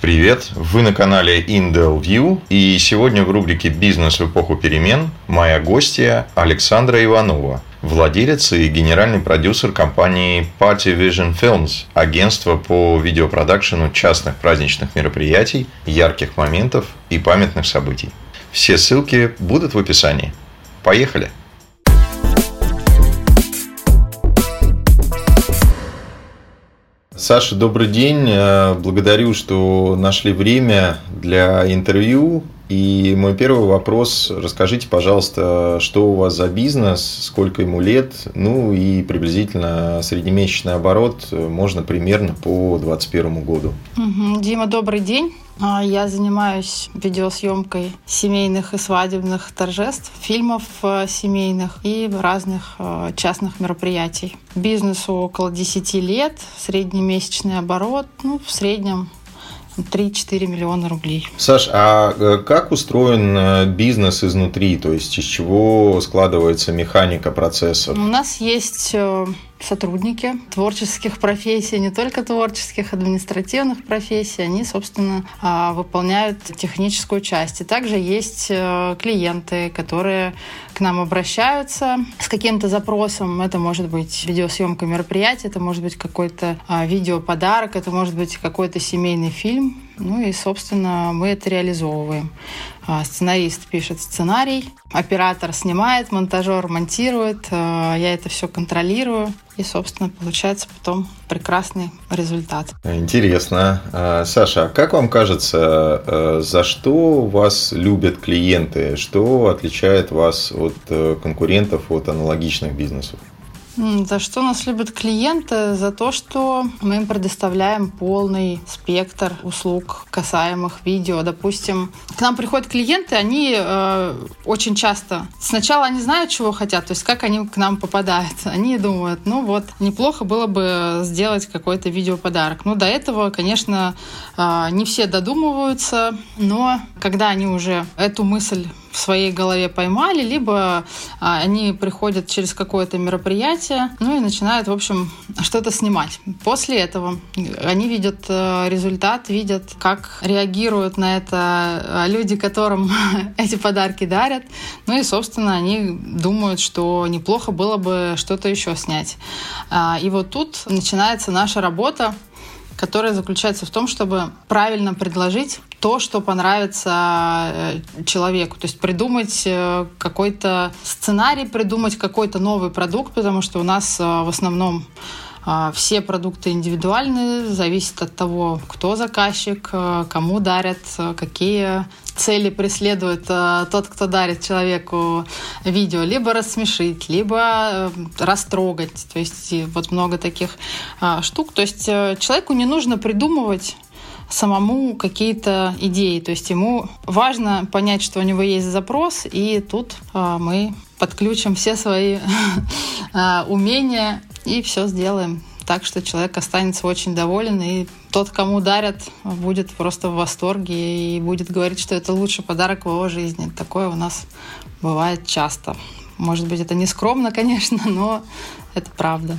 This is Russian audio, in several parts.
Привет! Вы на канале Indel View и сегодня в рубрике «Бизнес в эпоху перемен» моя гостья Александра Иванова, владелец и генеральный продюсер компании Party Vision Films, агентство по видеопродакшену частных праздничных мероприятий, ярких моментов и памятных событий. Все ссылки будут в описании. Поехали! Саша, добрый день. Э, благодарю, что нашли время для интервью. И мой первый вопрос. Расскажите, пожалуйста, что у вас за бизнес, сколько ему лет, ну и приблизительно среднемесячный оборот можно примерно по 2021 году. Дима, добрый день. А, я занимаюсь видеосъемкой семейных и свадебных торжеств, фильмов э, семейных и разных э, частных мероприятий. Бизнесу около 10 лет, среднемесячный оборот, ну, в среднем 3-4 миллиона рублей. Саш, а э, как устроен бизнес изнутри? То есть из чего складывается механика процесса? У нас есть сотрудники творческих профессий, не только творческих, административных профессий, они, собственно, а, выполняют техническую часть. И также есть э, клиенты, которые к нам обращаются с каким-то запросом. Это может быть видеосъемка мероприятия, это может быть какой-то а, видеоподарок, это может быть какой-то семейный фильм. Ну и, собственно, мы это реализовываем. А, сценарист пишет сценарий, оператор снимает, монтажер монтирует, а, я это все контролирую. И, собственно, получается потом прекрасный результат. Интересно. А, Саша, как вам кажется, за что вас любят клиенты? Что отличает вас от э, конкурентов, от аналогичных бизнесов? За что нас любят клиенты? За то, что мы им предоставляем полный спектр услуг, касаемых видео. Допустим, к нам приходят клиенты, они э, очень часто сначала они знают, чего хотят, то есть как они к нам попадают. Они думают, ну вот, неплохо было бы сделать какой-то видеоподарок. Ну, до этого, конечно, э, не все додумываются, но когда они уже эту мысль в своей голове поймали, либо а, они приходят через какое-то мероприятие, ну и начинают, в общем, что-то снимать. После этого они видят э, результат, видят, как реагируют на это э, люди, которым эти подарки дарят. Ну и, собственно, они думают, что неплохо было бы что-то еще снять. А, и вот тут начинается наша работа которая заключается в том, чтобы правильно предложить то, что понравится э, человеку. То есть придумать э, какой-то сценарий, придумать какой-то новый продукт, потому что у нас э, в основном все продукты индивидуальны, зависит от того, кто заказчик, кому дарят, какие цели преследует тот, кто дарит человеку видео. Либо рассмешить, либо растрогать. То есть вот много таких штук. То есть человеку не нужно придумывать самому какие-то идеи. То есть ему важно понять, что у него есть запрос, и тут а, мы подключим все свои а, умения и все сделаем так, что человек останется очень доволен, и тот, кому дарят, будет просто в восторге и будет говорить, что это лучший подарок в его жизни. Такое у нас бывает часто. Может быть, это не скромно, конечно, но это правда.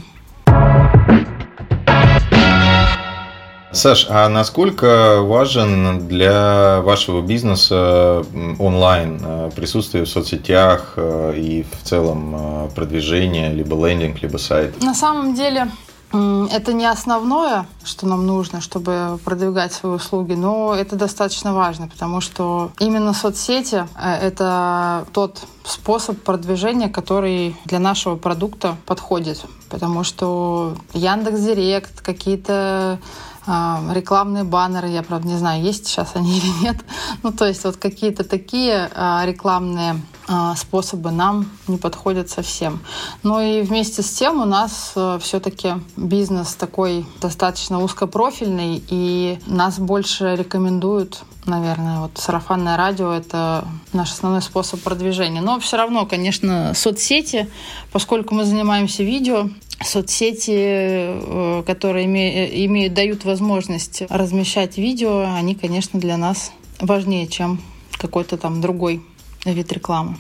Саш, а насколько важен для вашего бизнеса онлайн э, присутствие в соцсетях э, и в целом э, продвижение, либо лендинг, либо сайт? На самом деле это не основное, что нам нужно, чтобы продвигать свои услуги, но это достаточно важно, потому что именно соцсети — это тот способ продвижения, который для нашего продукта подходит. Потому что Яндекс Директ, какие-то рекламные баннеры, я, правда, не знаю, есть сейчас они или нет. Ну, то есть вот какие-то такие а, рекламные а, способы нам не подходят совсем. Но и вместе с тем у нас все-таки бизнес такой достаточно узкопрофильный, и нас больше рекомендуют наверное, вот сарафанное радио — это наш основной способ продвижения. Но все равно, конечно, соцсети, поскольку мы занимаемся видео, соцсети, э, которые имеют, имеют, дают возможность размещать видео, они, конечно, для нас важнее, чем какой-то там другой вид рекламы.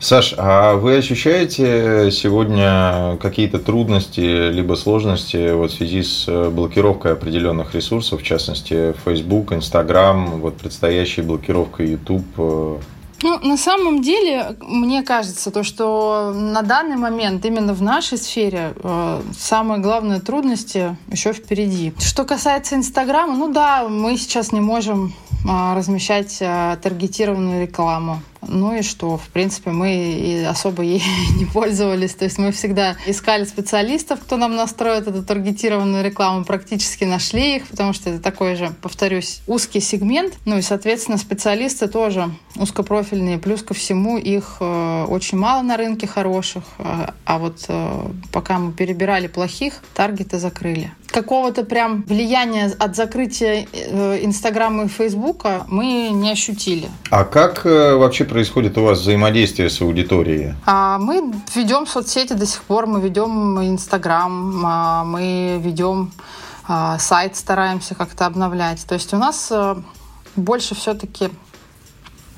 Саш, а вы ощущаете сегодня какие-то трудности либо сложности вот в связи с э, блокировкой определенных ресурсов, в частности Facebook, Instagram, вот предстоящей блокировкой YouTube? Э? Ну, на самом деле, мне кажется, то, что на данный момент именно в нашей сфере э, самые главные трудности еще впереди. Что касается Инстаграма, ну да, мы сейчас не можем э, размещать э, таргетированную рекламу. Ну и что, в принципе, мы и особо ей не пользовались. То есть мы всегда искали специалистов, кто нам настроит эту таргетированную рекламу, практически нашли их, потому что это такой же, повторюсь, узкий сегмент. Ну и, соответственно, специалисты тоже узкопрофильные. Плюс ко всему их э, очень мало на рынке хороших. А, а вот э, пока мы перебирали плохих, таргеты закрыли какого-то прям влияния от закрытия э, Инстаграма и Фейсбука мы не ощутили. А как э, вообще происходит у вас взаимодействие с аудиторией? А мы ведем соцсети до сих пор, мы ведем Инстаграм, а мы ведем а, сайт, стараемся как-то обновлять. То есть у нас э, больше все-таки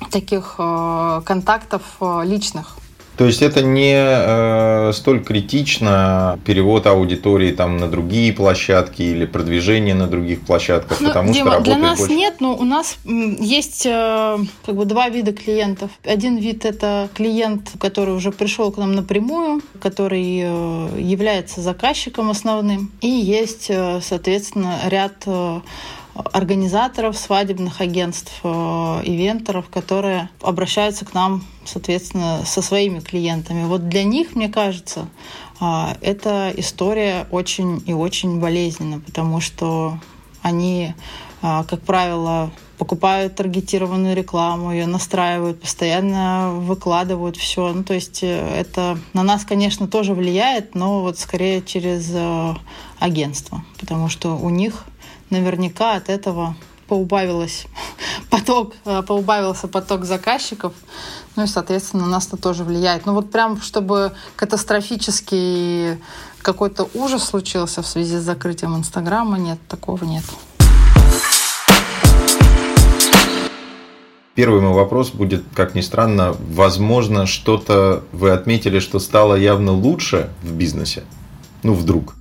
таких контактов личных. То есть это не э, столь критично перевод аудитории там на другие площадки или продвижение на других площадках, ну, потому Дима, что для нас больше. нет, но у нас есть э, как бы два вида клиентов. Один вид это клиент, который уже пришел к нам напрямую, который э, является заказчиком основным, и есть, э, соответственно, ряд э, организаторов свадебных агентств, э, ивенторов, которые обращаются к нам, соответственно, со своими клиентами. Вот для них, мне кажется, э, эта история очень и очень болезненна, потому что они, э, как правило, покупают таргетированную рекламу, ее настраивают, постоянно выкладывают все. Ну, то есть это на нас, конечно, тоже влияет, но вот скорее через агентство, потому что у них наверняка от этого поубавилось поток, э, поубавился поток заказчиков, ну и, соответственно, на нас это тоже влияет. Ну вот прям, чтобы катастрофический какой-то ужас случился в связи с закрытием Инстаграма, нет, такого нет. Первый мой вопрос будет, как ни странно, возможно, что-то вы отметили, что стало явно лучше в бизнесе? Ну, вдруг.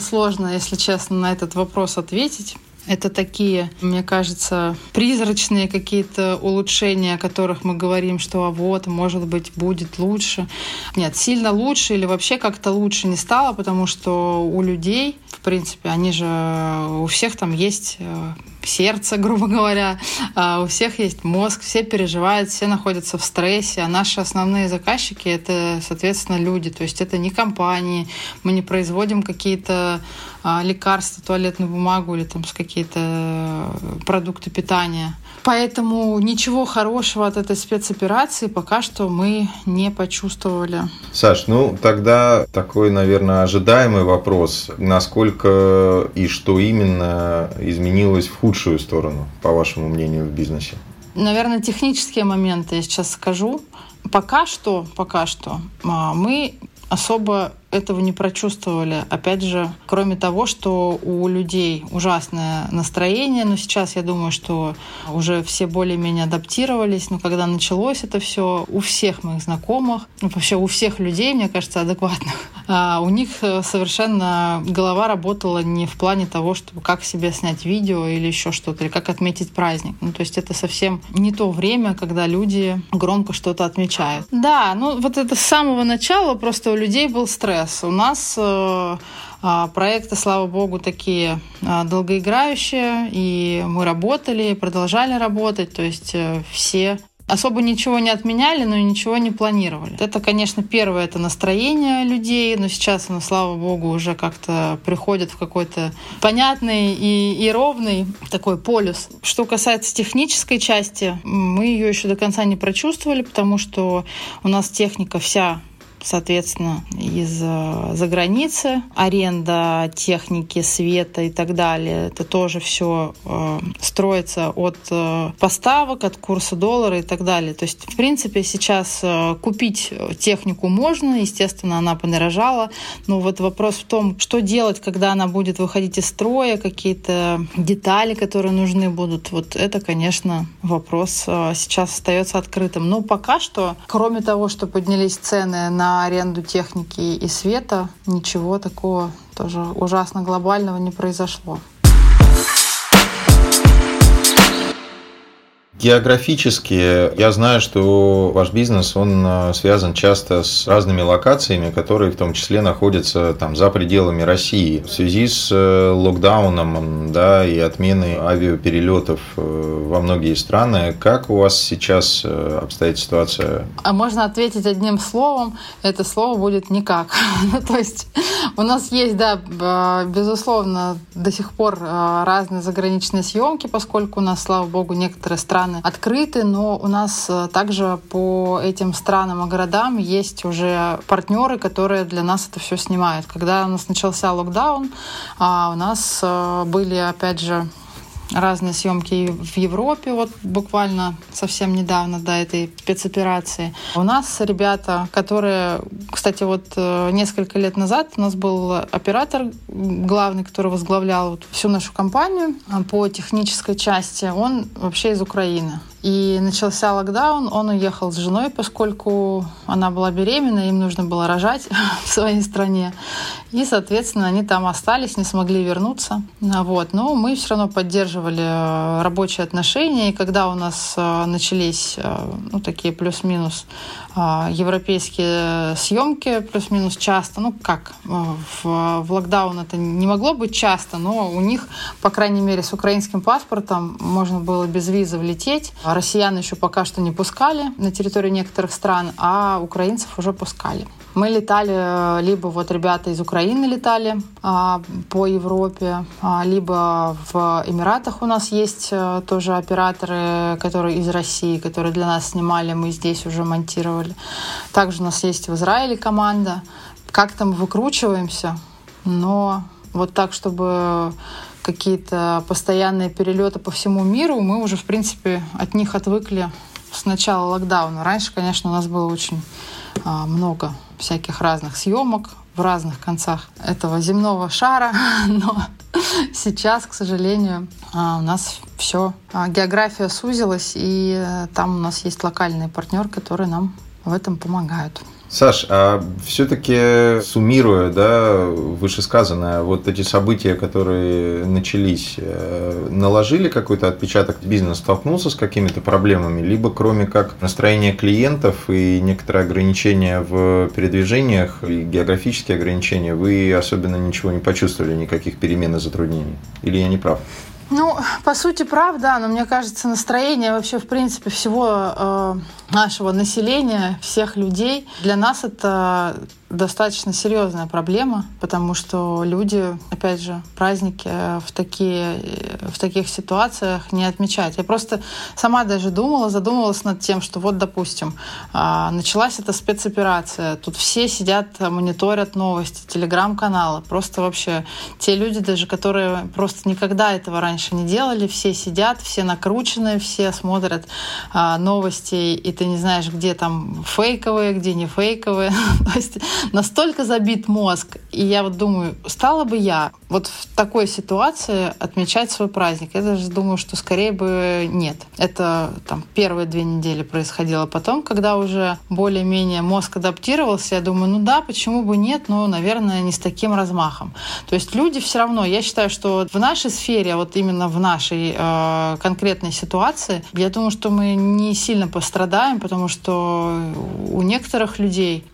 Сложно, если честно, на этот вопрос ответить. Это такие, мне кажется, призрачные какие-то улучшения, о которых мы говорим, что а вот, может быть, будет лучше. Нет, сильно лучше или вообще как-то лучше не стало, потому что у людей, в принципе, они же, у всех там есть э, сердце, грубо говоря, а у всех есть мозг, все переживают, все находятся в стрессе, а наши основные заказчики — это, соответственно, люди, то есть это не компании, мы не производим какие-то лекарства, туалетную бумагу или там какие-то э, продукты питания. Поэтому ничего хорошего от этой спецоперации пока что мы не почувствовали. Саш, ну тогда такой, наверное, ожидаемый вопрос. Насколько и что именно изменилось в худшую сторону, по вашему мнению, в бизнесе? Наверное, технические моменты я сейчас скажу. Пока что, пока что а, мы особо этого не прочувствовали. Опять же, кроме того, что у людей ужасное настроение, но сейчас я думаю, что уже все более-менее адаптировались, но когда началось это все, у всех моих знакомых, ну, вообще у всех людей, мне кажется, адекватных, а у них совершенно голова работала не в плане того, чтобы как себе снять видео или еще что-то, или как отметить праздник. Ну, то есть это совсем не то время, когда люди громко что-то отмечают. Да, ну вот это с самого начала просто у людей был стресс процесс. У нас э, а, проекты, слава богу, такие а, долгоиграющие, и мы работали, продолжали работать, то есть э, все особо ничего не отменяли, но ничего не планировали. Это, конечно, первое, это настроение людей, но сейчас оно, слава богу, уже как-то приходит в какой-то понятный и, и ровный такой полюс. Что касается технической части, мы ее еще до конца не прочувствовали, потому что у нас техника вся соответственно, из-за границы, аренда техники, света и так далее. Это тоже все э, строится от э, поставок, от курса доллара и так далее. То есть, в принципе, сейчас э, купить технику можно, естественно, она подорожала, но вот вопрос в том, что делать, когда она будет выходить из строя, какие-то детали, которые нужны будут, вот это, конечно, вопрос э, сейчас остается открытым. Но пока что, кроме того, что поднялись цены на аренду техники и света, ничего такого тоже ужасно глобального не произошло. Географически я знаю, что ваш бизнес, он э, связан часто с разными локациями, которые в том числе находятся там за пределами России. В связи с э, локдауном да, и отменой авиаперелетов э, во многие страны, как у вас сейчас обстоит ситуация? А можно ответить одним словом. Это слово будет никак. Ну, то есть у нас есть, да, безусловно, до сих пор разные заграничные съемки, поскольку у нас, слава богу, некоторые страны страны открыты, но у нас э, также по этим странам и городам есть уже партнеры, которые для нас это все снимают. Когда у нас начался локдаун, а, у нас э, были, опять же, разные съемки в Европе, вот буквально совсем недавно до этой спецоперации. У нас ребята, которые, кстати, вот э, несколько лет назад у нас был оператор главный, который возглавлял вот всю нашу компанию а, по технической части, он вообще из Украины. И начался локдаун, он уехал с женой, поскольку она была беременна, им нужно было рожать в своей стране. И, соответственно, они там остались, не смогли вернуться. Вот. Но мы все равно поддерживали э, рабочие отношения. И когда у нас э, начались э, ну, такие плюс-минус европейские съемки, плюс-минус часто, ну как, в, в локдаун это не могло быть часто, но у них, по крайней мере, с украинским паспортом можно было без визы влететь. Россиян еще пока что не пускали на территорию некоторых стран, а украинцев уже пускали. Мы летали, э, либо вот ребята из Украины летали а, по Европе, а, либо в Эмиратах у нас есть а, тоже операторы, которые из России, которые для нас снимали, мы здесь уже монтировали. Также у нас есть в Израиле команда. Как-то мы выкручиваемся, но вот так, чтобы какие-то постоянные перелеты по всему миру, мы уже, в принципе, от них отвыкли с начала локдауна. Раньше, конечно, у нас было очень много всяких разных съемок в разных концах этого земного шара, но сейчас, к сожалению, а, у нас все, а, география сузилась, и э, там у нас есть локальный партнер, который нам в этом помогают. Саш, а все-таки суммируя, да, вышесказанное, вот эти события, которые начались, э, наложили какой-то отпечаток? Бизнес столкнулся с какими-то проблемами, либо кроме как настроения клиентов и некоторые ограничения в передвижениях, и географические ограничения, вы особенно ничего не почувствовали, никаких перемен и затруднений? Или я не прав? Ну, по сути, правда, но мне кажется, настроение вообще, в принципе, всего э, нашего населения, всех людей, для нас это достаточно серьезная проблема, потому что люди, опять же, праздники в, такие, в таких ситуациях не отмечают. Я просто сама даже думала, задумывалась над тем, что вот, допустим, а, началась эта спецоперация, тут все сидят, мониторят новости, телеграм-каналы, просто вообще те люди даже, которые просто никогда этого раньше не делали, все сидят, все накручены, все смотрят а, новости, и ты не знаешь, где там фейковые, где не фейковые. То есть настолько забит мозг. И я вот думаю, стала бы я вот в такой ситуации отмечать свой праздник? Я даже думаю, что скорее бы нет. Это там первые две недели происходило. Потом, когда уже более-менее мозг адаптировался, я думаю, ну да, почему бы нет, но, наверное, не с таким размахом. То есть люди все равно, я считаю, что в нашей сфере, вот именно в нашей э, конкретной ситуации, я думаю, что мы не сильно пострадаем, потому что у некоторых людей,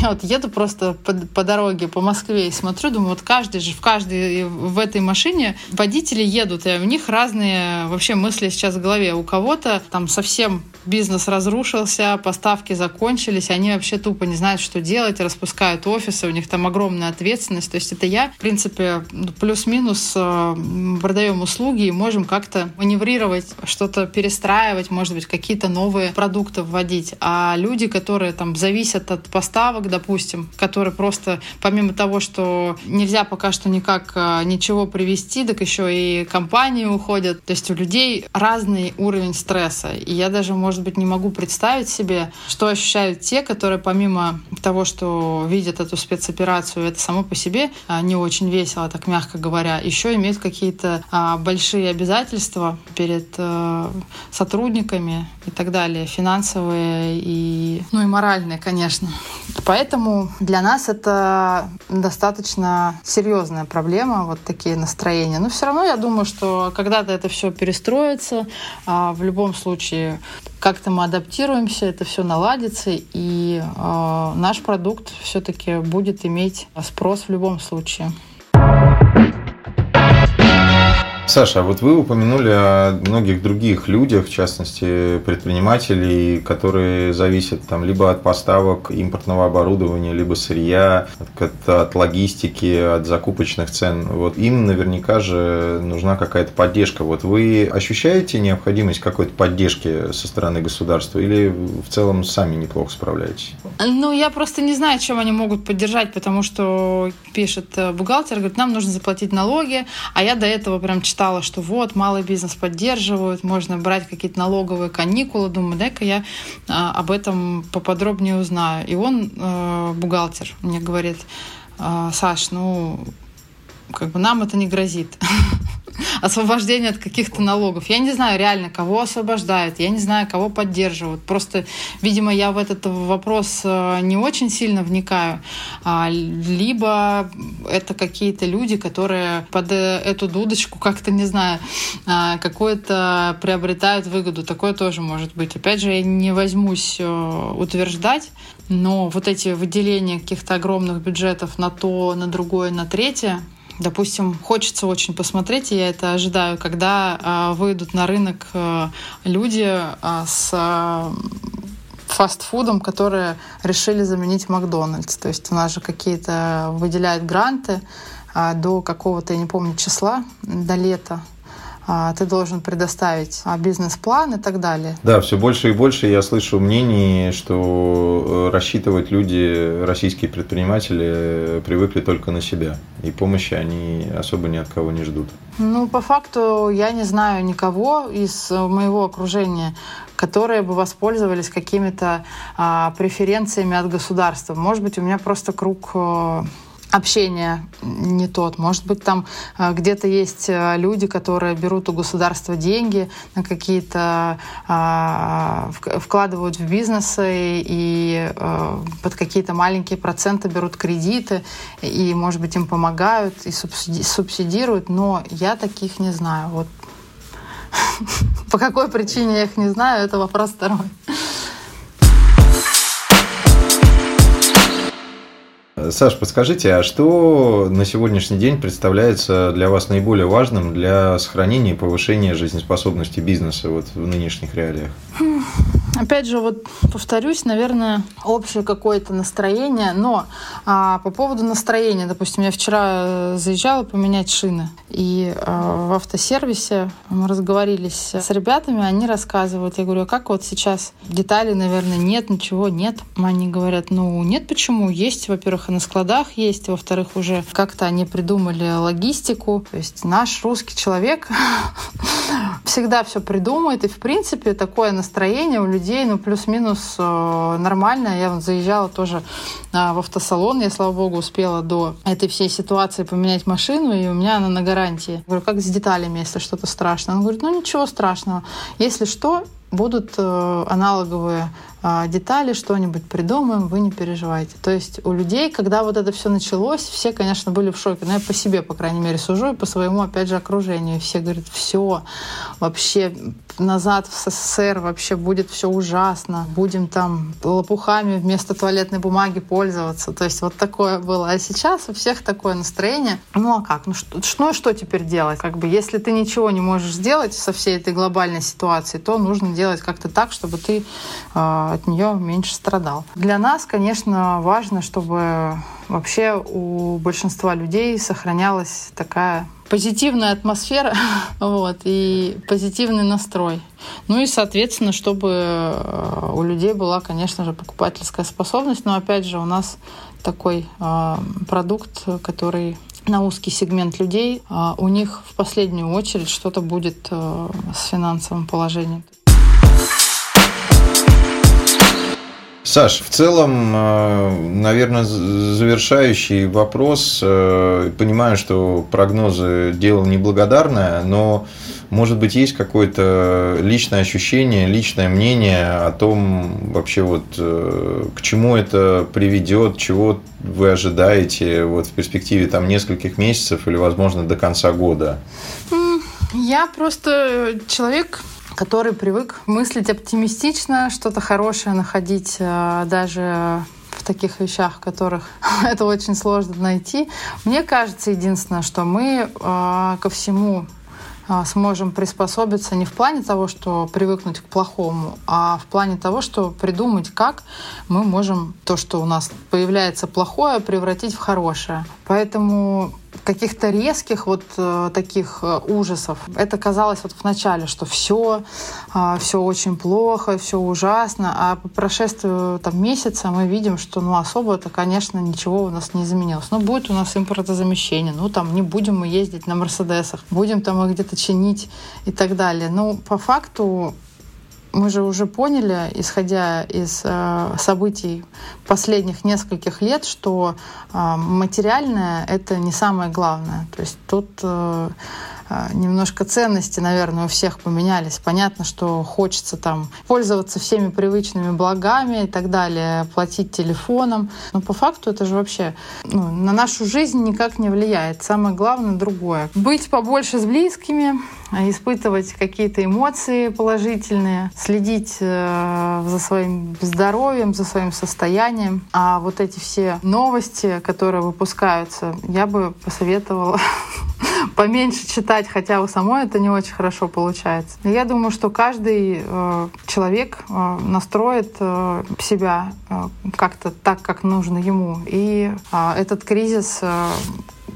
я вот еду просто по, по дороге по Москве и смотрю, думаю, вот каждый же в каждой в этой машине водители едут, и у них разные вообще мысли сейчас в голове. У кого-то там совсем бизнес разрушился, поставки закончились, они вообще тупо не знают, что делать, распускают офисы, у них там огромная ответственность. То есть это я, в принципе, плюс-минус э, продаем услуги и можем как-то маневрировать, что-то перестраивать, может быть, какие-то новые продукты вводить. А люди, которые там зависят от поставок, допустим, которые просто помимо того, что нельзя пока что никак э, ничего привести, так еще и компании уходят. То есть у людей разный уровень стресса. И я даже, может быть, не могу представить себе, что ощущают те, которые помимо того, что видят эту спецоперацию, это само по себе а, не очень весело, так мягко говоря, еще имеют какие-то а, большие обязательства перед а, сотрудниками и так далее, финансовые и, ну и моральные, конечно. Поэтому для нас это достаточно серьезная проблема, вот такие настроения. Но все равно я думаю, что когда-то это все перестроится. А в любом случае как-то мы адаптируемся, это все наладится, и э, наш продукт все-таки будет иметь спрос в любом случае. Саша, а вот вы упомянули о многих других людях, в частности предпринимателей, которые зависят там либо от поставок импортного оборудования, либо сырья, от, от логистики, от закупочных цен. Вот им наверняка же нужна какая-то поддержка. Вот вы ощущаете необходимость какой-то поддержки со стороны государства или в целом сами неплохо справляетесь? Ну, я просто не знаю, чем они могут поддержать, потому что пишет э, бухгалтер, говорит, нам нужно заплатить налоги, а я до этого прям читала читала, что вот, малый бизнес поддерживают, можно брать какие-то налоговые каникулы. Думаю, дай-ка я а, об этом поподробнее узнаю. И он, э, бухгалтер, мне говорит, «А, Саш, ну, как бы нам это не грозит. освобождение от каких-то налогов. Я не знаю реально, кого освобождают, я не знаю, кого поддерживают. Просто, видимо, я в этот вопрос э, не очень сильно вникаю. А, либо это какие-то люди, которые под э, эту дудочку как-то, не знаю, а, какое-то приобретают выгоду. Такое тоже может быть. Опять же, я не возьмусь э, утверждать, но вот эти выделения каких-то огромных бюджетов на то, на другое, на третье, Допустим, хочется очень посмотреть, и я это ожидаю, когда э, выйдут на рынок э, люди э, с э, фастфудом, которые решили заменить Макдональдс. То есть у нас же какие-то выделяют гранты до какого-то, я не помню, числа, до лета. А, ты должен предоставить а, бизнес-план и так далее. Да, все больше и больше я слышу мнений, что э, рассчитывать люди, российские предприниматели, э, привыкли только на себя. И помощи они особо ни от кого не ждут. Ну, по факту я не знаю никого из моего окружения, которые бы воспользовались какими-то а, преференциями от государства. Может быть, у меня просто круг э, общение не тот. Может быть, там э, где-то есть э, люди, которые берут у государства деньги на какие-то, а, вкладывают в бизнесы и э, под какие-то маленькие проценты берут кредиты, и, может быть, им помогают и субсидируют, но я таких не знаю. Вот по какой причине я их не знаю, это вопрос второй. Саш, подскажите, а что на сегодняшний день представляется для вас наиболее важным для сохранения и повышения жизнеспособности бизнеса вот в нынешних реалиях? Опять же, вот повторюсь, наверное, общее какое-то настроение, но а, по поводу настроения, допустим, я вчера э, заезжала поменять шины, и а, в автосервисе мы разговорились с ребятами, они рассказывают, я говорю, а как вот сейчас деталей, наверное, нет, ничего нет. Они говорят, ну нет, почему? Есть, во-первых, и на складах есть, во-вторых, уже как-то они придумали логистику, то есть наш русский человек всегда все придумает, и в принципе такое настроение у людей ну, плюс-минус э, нормально. Я вот заезжала тоже э, в автосалон. Я, слава богу, успела до этой всей ситуации поменять машину, и у меня она на гарантии. Я говорю, как с деталями, если что-то страшно? Он говорит, ну, ничего страшного. Если что, будут э, аналоговые а, детали, что-нибудь придумаем, вы не переживайте. То есть у людей, когда вот это все началось, все, конечно, были в шоке. Но я по себе, по крайней мере, сужу и по своему, опять же, окружению. Все говорят, все, вообще назад в СССР вообще будет все ужасно. Будем там лопухами вместо туалетной бумаги пользоваться. То есть вот такое было. А сейчас у всех такое настроение. Ну а как? Ну что, ну, что теперь делать? Как бы, если ты ничего не можешь сделать со всей этой глобальной ситуацией, то нужно делать как-то так, чтобы ты э, от нее меньше страдал. Для нас, конечно, важно, чтобы вообще у большинства людей сохранялась такая позитивная атмосфера вот, и позитивный настрой. Ну и, соответственно, чтобы э, у людей была, конечно же, покупательская способность. Но опять же, у нас такой э, продукт, который на узкий сегмент людей, э, у них в последнюю очередь что-то будет э, с финансовым положением. Саш, в целом, э, наверное, завершающий вопрос. Э, понимаю, что прогнозы дело неблагодарное, но, может быть, есть какое-то личное ощущение, личное мнение о том, вообще вот э, к чему это приведет, чего вы ожидаете вот в перспективе там нескольких месяцев или, возможно, до конца года? Я просто человек который привык мыслить оптимистично, что-то хорошее находить э, даже в таких вещах, которых это очень сложно найти. Мне кажется, единственное, что мы э, ко всему э, сможем приспособиться не в плане того, что привыкнуть к плохому, а в плане того, что придумать, как мы можем то, что у нас появляется плохое, превратить в хорошее. Поэтому каких-то резких вот э, таких э, ужасов. Это казалось вот в начале, что все, э, все очень плохо, все ужасно, а по прошествию там месяца мы видим, что ну особо-то, конечно, ничего у нас не изменилось. Ну будет у нас импортозамещение, ну там не будем мы ездить на Мерседесах, будем там их где-то чинить и так далее. Ну по факту мы же уже поняли, исходя из э, событий последних нескольких лет, что э, материальное это не самое главное. То есть тут э, а, немножко ценности, наверное, у всех поменялись. Понятно, что хочется там пользоваться всеми привычными благами и так далее, платить телефоном. Но по факту это же вообще ну, на нашу жизнь никак не влияет. Самое главное другое. Быть побольше с близкими, испытывать какие-то эмоции положительные, следить э, за своим здоровьем, за своим состоянием. А вот эти все новости, которые выпускаются, я бы посоветовала поменьше читать, хотя у самой это не очень хорошо получается. Я думаю, что каждый э, человек э, настроит э, себя э, как-то так, как нужно ему. И э, этот кризис э,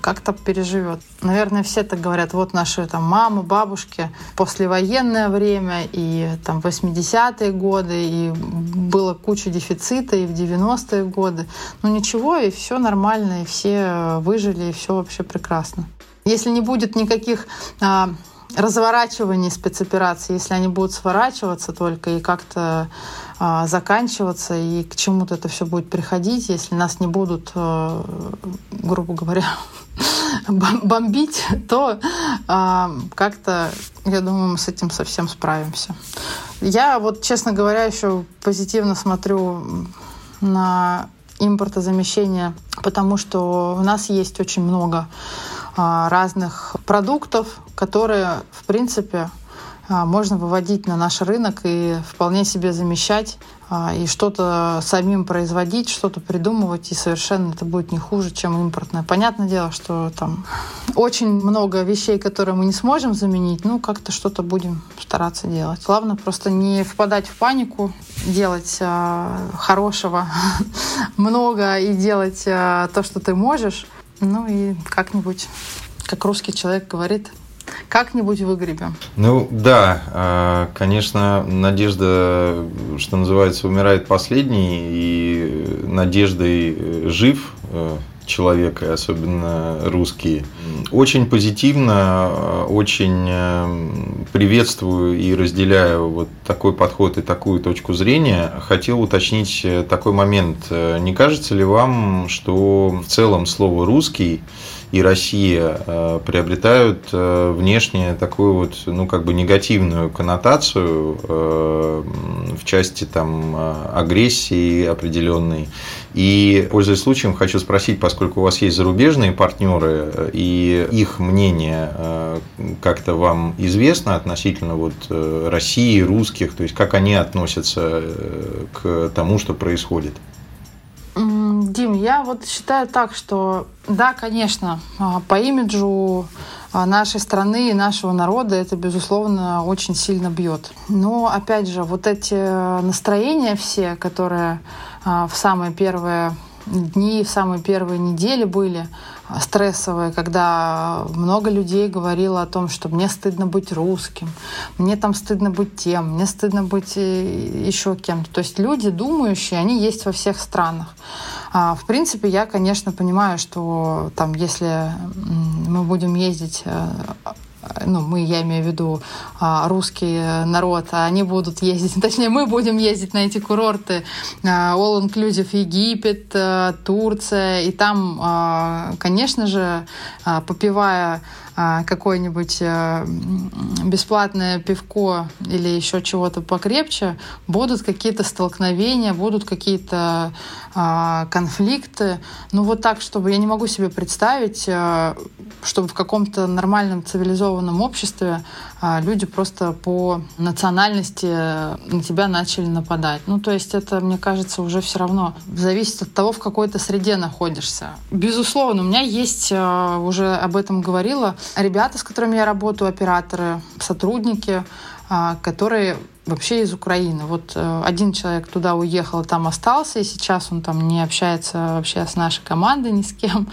как-то переживет. Наверное, все так говорят, вот наши там мамы, бабушки, послевоенное время и там 80-е годы, и было куча дефицита и в 90-е годы. Ну ничего, и все нормально, и все выжили, и все вообще прекрасно. Если не будет никаких а, разворачиваний спецопераций, если они будут сворачиваться только и как-то а, заканчиваться, и к чему-то это все будет приходить, если нас не будут, а, грубо говоря, бомбить, то а, как-то, я думаю, мы с этим совсем справимся. Я вот, честно говоря, еще позитивно смотрю на импортозамещение, потому что у нас есть очень много разных продуктов, которые, в принципе, а, можно выводить на наш рынок и вполне себе замещать а, и что-то самим производить, что-то придумывать, и совершенно это будет не хуже, чем импортное. Понятное дело, что там очень много вещей, которые мы не сможем заменить, ну, как-то что-то будем стараться делать. Главное просто не впадать в панику, делать э, хорошего много и делать э, то, что ты можешь, ну и как-нибудь, как русский человек говорит, как-нибудь выгребем. Ну да, а, конечно, надежда, что называется, умирает последней, и надеждой жив э, человек, и особенно русские. Очень позитивно, очень приветствую и разделяю вот такой подход и такую точку зрения. Хотел уточнить такой момент. Не кажется ли вам, что в целом слово «русский» и Россия э, приобретают э, внешне такую вот, ну, как бы негативную коннотацию э, в части там агрессии определенной. И, пользуясь случаем, хочу спросить, поскольку у вас есть зарубежные партнеры, и их мнение как-то вам известно относительно вот России, русских, то есть как они относятся к тому, что происходит? Дим, я вот считаю так, что да, конечно, а, по имиджу а, нашей страны и нашего народа это, безусловно, очень сильно бьет. Но, опять же, вот эти настроения все, которые а, в самые первые дни, в самые первые недели были, стрессовые, когда много людей говорило о том, что мне стыдно быть русским, мне там стыдно быть тем, мне стыдно быть э, еще кем-то. То есть люди думающие, они есть во всех странах. А, в принципе, я, конечно, понимаю, что там, если мы будем ездить э, ну, мы, я имею в виду а, русский народ, а они будут ездить, точнее, мы будем ездить на эти курорты а, All Inclusive Египет, а, Турция, и там, конечно же, попивая какое-нибудь бесплатное пивко или еще чего-то покрепче, будут какие-то столкновения, будут какие-то конфликты. Ну вот так, чтобы я не могу себе представить, чтобы в каком-то нормальном цивилизованном обществе а, люди просто по национальности на тебя начали нападать. Ну, то есть это, мне кажется, уже все равно зависит от того, в какой то среде находишься. Безусловно, у меня есть, а, уже об этом говорила, ребята, с которыми я работаю, операторы, сотрудники, а, которые вообще из Украины. Вот э, один человек туда уехал, там остался, и сейчас он там не общается вообще с нашей командой ни с кем.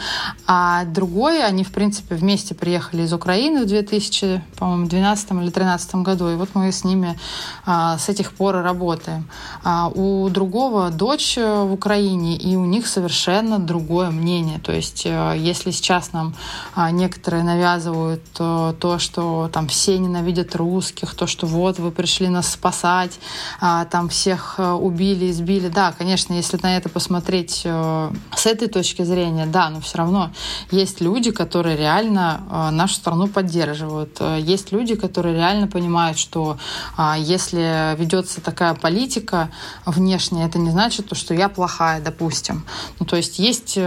А другой, они, в принципе, вместе приехали из Украины в 2012 или 2013 году, и вот мы с ними а, с этих пор работаем. А у другого дочь в Украине, и у них совершенно другое мнение. То есть, э, если сейчас нам а, некоторые навязывают э, то, что там все ненавидят русских, то, что вот вы пришли нас спасать, а, там всех э, убили, избили. Да, конечно, если на это посмотреть э, с этой точки зрения, да, но все равно есть люди, которые реально э, нашу страну поддерживают. Есть люди, которые реально понимают, что а, если ведется такая политика внешняя, это не значит, что я плохая, допустим. Ну, то есть есть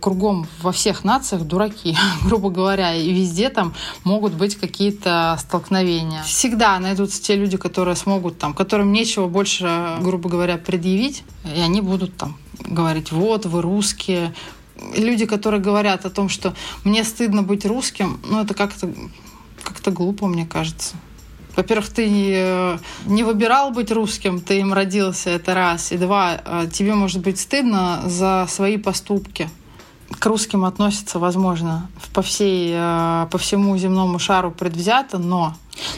кругом во всех нациях дураки, грубо говоря, и везде там могут быть какие-то столкновения. Всегда найдутся те люди, которые смогут могут там, которым нечего больше, грубо говоря, предъявить, и они будут там говорить, вот, вы русские. Люди, которые говорят о том, что мне стыдно быть русским, ну, это как-то как глупо, мне кажется. Во-первых, ты э, не выбирал быть русским, ты им родился, это раз. И два, э, тебе может быть стыдно за свои поступки. К русским относятся, возможно, по, всей, э, по всему земному шару предвзято, но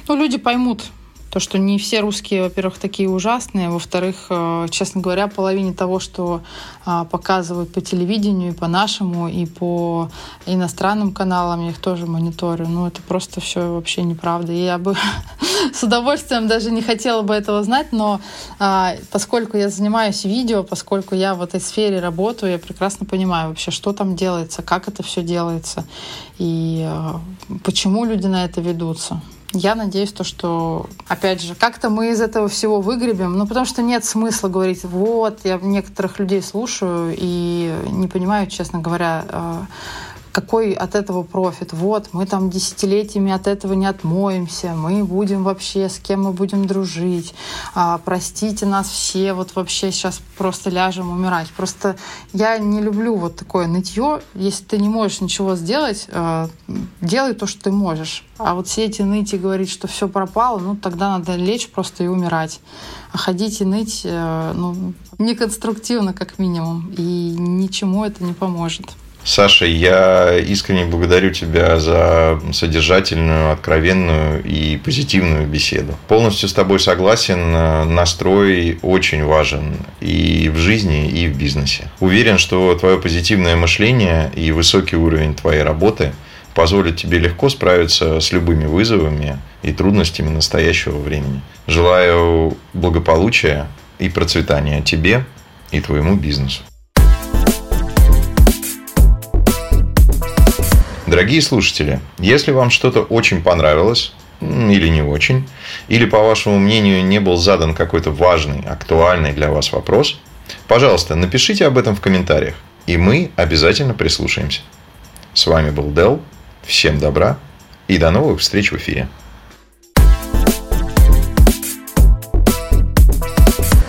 ну, люди поймут, то, что не все русские, во-первых, такие ужасные, во-вторых, э, честно говоря, половине того, что а, показывают по телевидению, и по нашему, и по иностранным каналам, я их тоже мониторю, ну, это просто все вообще неправда. И я бы с удовольствием даже не хотела бы этого знать, но а, поскольку я занимаюсь видео, поскольку я в этой сфере работаю, я прекрасно понимаю вообще, что там делается, как это все делается, и а, почему люди на это ведутся. Я надеюсь, то, что, опять же, как-то мы из этого всего выгребем. Ну, потому что нет смысла говорить, вот, я некоторых людей слушаю и не понимаю, честно говоря, э, какой от этого профит? Вот, мы там десятилетиями от этого не отмоемся, мы будем вообще, с кем мы будем дружить, а, простите нас все, вот вообще сейчас просто ляжем умирать. Просто я не люблю вот такое нытье. Если ты не можешь ничего сделать, а, делай то, что ты можешь. А вот все эти ныть и говорить, что все пропало, ну тогда надо лечь просто и умирать. А ходить и ныть, э, ну, неконструктивно как минимум, и ничему это не поможет. Саша, я искренне благодарю тебя за содержательную, откровенную и позитивную беседу. Полностью с тобой согласен, настрой очень важен и в жизни, и в бизнесе. Уверен, что твое позитивное мышление и высокий уровень твоей работы позволят тебе легко справиться с любыми вызовами и трудностями настоящего времени. Желаю благополучия и процветания тебе и твоему бизнесу. Дорогие слушатели, если вам что-то очень понравилось, или не очень, или, по вашему мнению, не был задан какой-то важный, актуальный для вас вопрос, пожалуйста, напишите об этом в комментариях, и мы обязательно прислушаемся. С вами был Дел. Всем добра и до новых встреч в эфире.